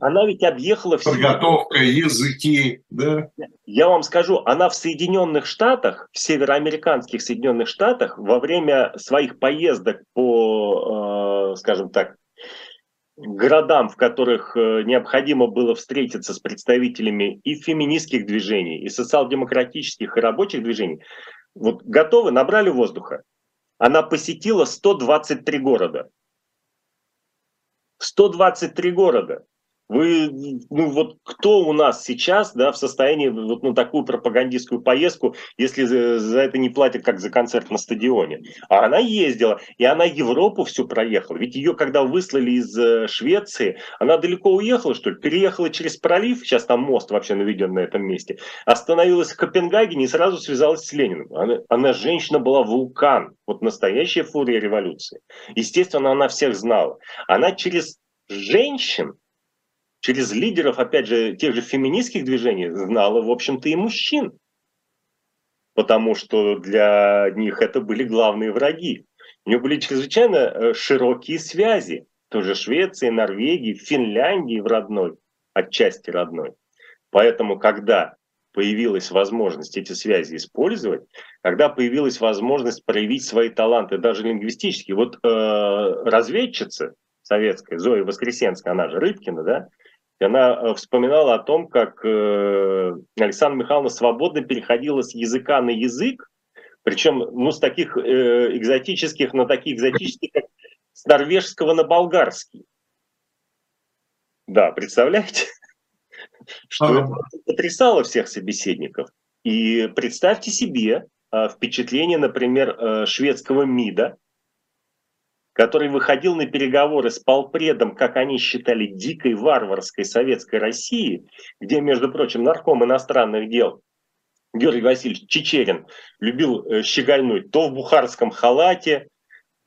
Она ведь объехала все. Подготовка, языки, да? Я вам скажу, она в Соединенных Штатах, в североамериканских Соединенных Штатах, во время своих поездок по, э, скажем так, городам, в которых э, необходимо было встретиться с представителями и феминистских движений, и социал-демократических, и рабочих движений, вот готовы, набрали воздуха. Она посетила 123 города. 123 города. Вы, ну вот кто у нас сейчас, да, в состоянии вот ну такую пропагандистскую поездку, если за, за это не платят, как за концерт на стадионе? А она ездила, и она Европу всю проехала. Ведь ее, когда выслали из э, Швеции, она далеко уехала, что ли? Переехала через пролив, сейчас там мост вообще наведен на этом месте, остановилась в Копенгагене и сразу связалась с Лениным. Она, она женщина была вулкан, вот настоящая фурия революции. Естественно, она всех знала. Она через женщин через лидеров, опять же, тех же феминистских движений знала, в общем-то, и мужчин. Потому что для них это были главные враги. У нее были чрезвычайно э, широкие связи. тоже Швеции, Норвегии, Финляндии в родной, отчасти родной. Поэтому, когда появилась возможность эти связи использовать, когда появилась возможность проявить свои таланты, даже лингвистические. Вот э, разведчица советская, Зоя Воскресенская, она же Рыбкина, да, она э, вспоминала о том, как э, Александра Михайловна свободно переходила с языка на язык, причем ну, с таких э, экзотических на такие экзотические, как с норвежского на болгарский. Да, представляете? Что это потрясало всех собеседников. И представьте себе впечатление, например, шведского МИДа, который выходил на переговоры с полпредом, как они считали, дикой варварской советской России, где, между прочим, нарком иностранных дел Георгий Васильевич Чечерин любил э, щегольнуть то в бухарском халате,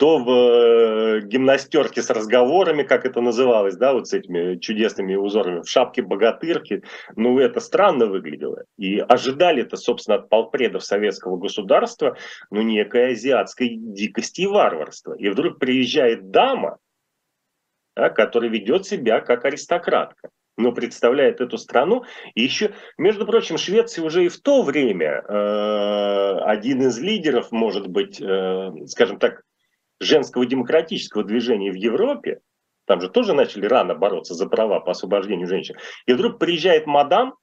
то в э, гимнастерке с разговорами, как это называлось, да, вот с этими чудесными узорами, в шапке богатырки. Ну, это странно выглядело. И ожидали это, собственно, от полпредов советского государства, ну, некой азиатской дикости и варварства. И вдруг приезжает дама, да, которая ведет себя как аристократка но представляет эту страну. И еще, между прочим, Швеция уже и в то время э, один из лидеров, может быть, э, скажем так, женского демократического движения в Европе, там же тоже начали рано бороться за права по освобождению женщин. И вдруг приезжает мадам,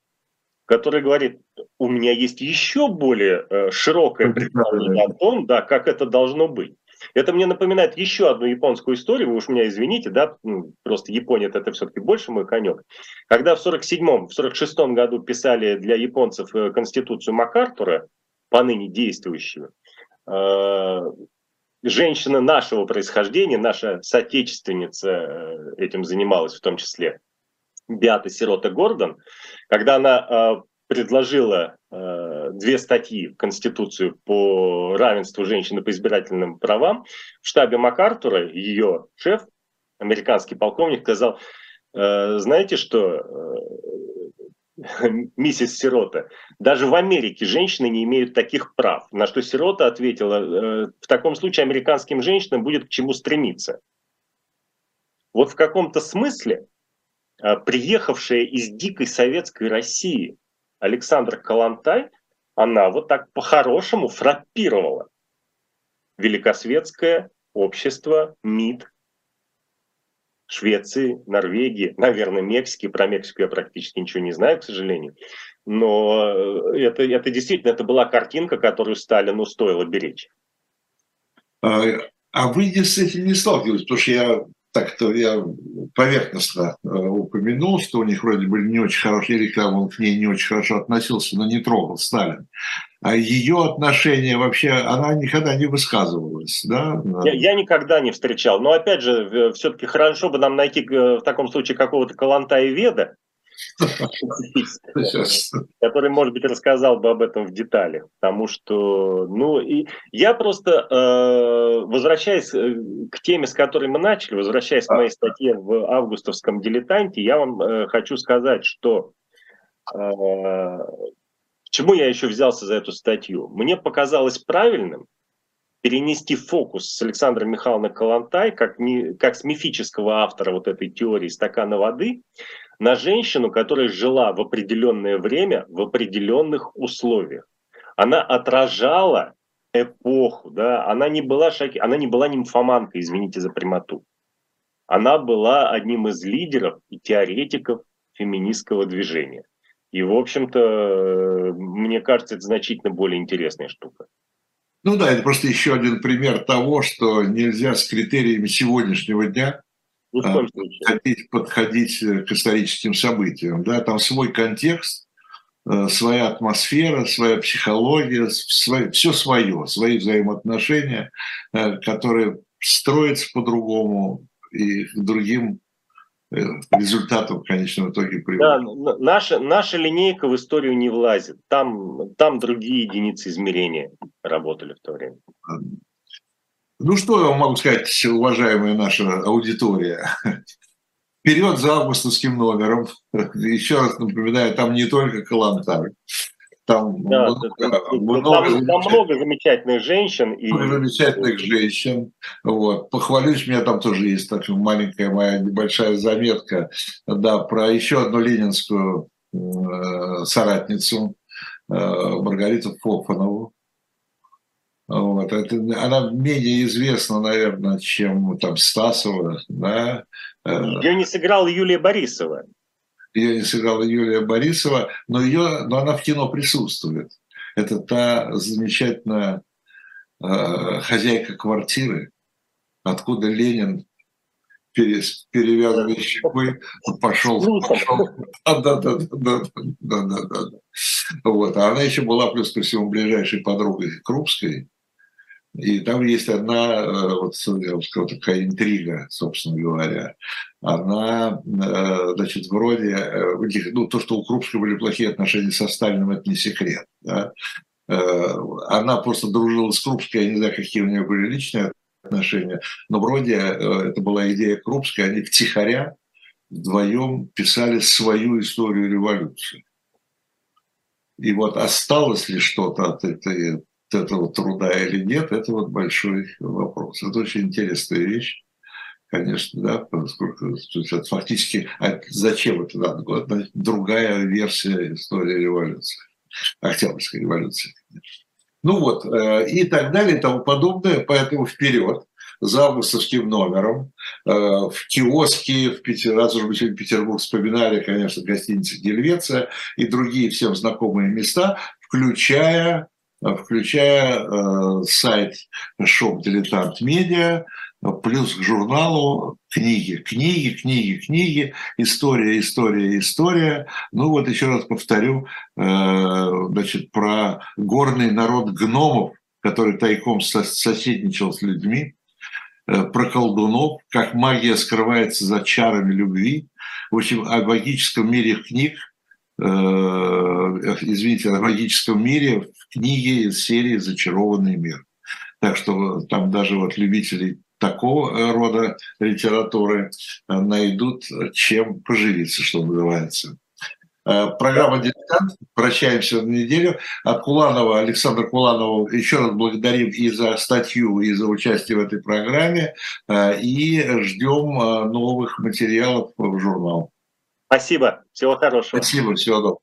которая говорит, у меня есть еще более э, широкое представление о том, да, как это должно быть. Это мне напоминает еще одну японскую историю, вы уж меня извините, да, ну, просто Япония это все-таки больше мой конек. Когда в 47-м, в 46-м году писали для японцев э, конституцию МакАртура, поныне действующую, э, женщина нашего происхождения, наша соотечественница э, этим занималась в том числе, Биата Сирота Гордон, когда она э, предложила э, две статьи в Конституцию по равенству женщин и по избирательным правам, в штабе МакАртура ее шеф, американский полковник, сказал, знаете что, миссис Сирота, даже в Америке женщины не имеют таких прав. На что Сирота ответила, э, в таком случае американским женщинам будет к чему стремиться. Вот в каком-то смысле э, приехавшая из дикой советской России Александра Калантай, она вот так по-хорошему фраппировала великосветское общество, МИД, Швеции, Норвегии, наверное, Мексики. Про Мексику я практически ничего не знаю, к сожалению. Но э, это, это действительно это была картинка, которую Сталину стоило беречь. А, а вы этим не сталкивались? Потому что я так-то я поверхностно э, упомянул, что у них вроде бы не очень хорошие рекламы, он к ней не очень хорошо относился, но не трогал Сталин. А ее отношение вообще, она никогда не высказывалась, да? Я, я никогда не встречал. Но опять же, все-таки хорошо бы нам найти э, в таком случае какого-то Каланта и Веда, который, может быть, рассказал бы об этом в деталях, потому что, ну, и я просто, э, возвращаясь э, к теме, с которой мы начали, возвращаясь к моей статье в августовском «Дилетанте», я вам э, хочу сказать, что Почему я еще взялся за эту статью? Мне показалось правильным перенести фокус с Александра Михайловны Калантай, как, ми, как с мифического автора вот этой теории стакана воды, на женщину, которая жила в определенное время в определенных условиях. Она отражала эпоху, да, она не была шоки, она не была нимфоманкой, извините за прямоту. Она была одним из лидеров и теоретиков феминистского движения. И, в общем-то, мне кажется, это значительно более интересная штука. Ну да, это просто еще один пример того, что нельзя с критериями сегодняшнего дня подходить, подходить к историческим событиям. Да? Там свой контекст, э, своя атмосфера, своя психология, свое, все свое, свои взаимоотношения, э, которые строятся по-другому и к другим э, результатам в конечном итоге приводят. Да, наша, наша линейка в историю не влазит. Там, там другие единицы измерения работали в то время. Ну, что я вам могу сказать, уважаемая наша аудитория? Вперед за августовским номером. Еще раз напоминаю, там не только Калантар. Там, да, много, там, много, там, там много замечательных женщин. И... Много замечательных женщин. Вот. Похвалюсь, у меня там тоже есть такая маленькая моя небольшая заметка да, про еще одну ленинскую э, соратницу э, Маргариту Фофанову. Вот. Это, она менее известна, наверное, чем там Стасова. Да? Э, Ее не сыграла Юлия Борисова ее не сыграла Юлия Борисова, но, ее, но она в кино присутствует. Это та замечательная э, хозяйка квартиры, откуда Ленин перевязанной щекой пошел. пошел. Да, да, да, да, да, да, да, да. Вот. А она еще была, плюс ко всему, ближайшей подругой Крупской. И там есть одна, э, вот, я бы сказал, такая интрига, собственно говоря. Она, э, значит, вроде, э, ну, то, что у Крупской были плохие отношения со Сталиным, это не секрет. Да? Она просто дружила с Крупской, я не знаю, какие у нее были личные отношения, но вроде это была идея Крупской, они втихаря вдвоем писали свою историю революции. И вот осталось ли что-то от этой этого труда или нет, это вот большой вопрос. Это очень интересная вещь, конечно, да, поскольку это фактически, а зачем это надо было? Это другая версия истории революции, Октябрьской революции, конечно. Ну вот, э, и так далее, и тому подобное, поэтому вперед за августовским номером, э, в киоске, в Петер... раз уж мы сегодня Петербург вспоминали, конечно, гостиница Гельвеция и другие всем знакомые места, включая включая э, сайт Shop Дилетант Медиа, плюс к журналу книги, книги, книги, книги, история, история, история. Ну вот еще раз повторю, э, значит, про горный народ гномов, который тайком соседничал с людьми, э, про колдунов, как магия скрывается за чарами любви. В общем, о магическом мире книг извините, о магическом мире в книге из серии «Зачарованный мир». Так что там даже вот любители такого рода литературы э, найдут чем поживиться, что называется. Э, программа «Дилетант». Прощаемся на неделю. От Куланова, Александра Куланова еще раз благодарим и за статью, и за участие в этой программе. И ждем новых материалов в журнал. Спасибо. Всего хорошего. Спасибо. Всего доброго.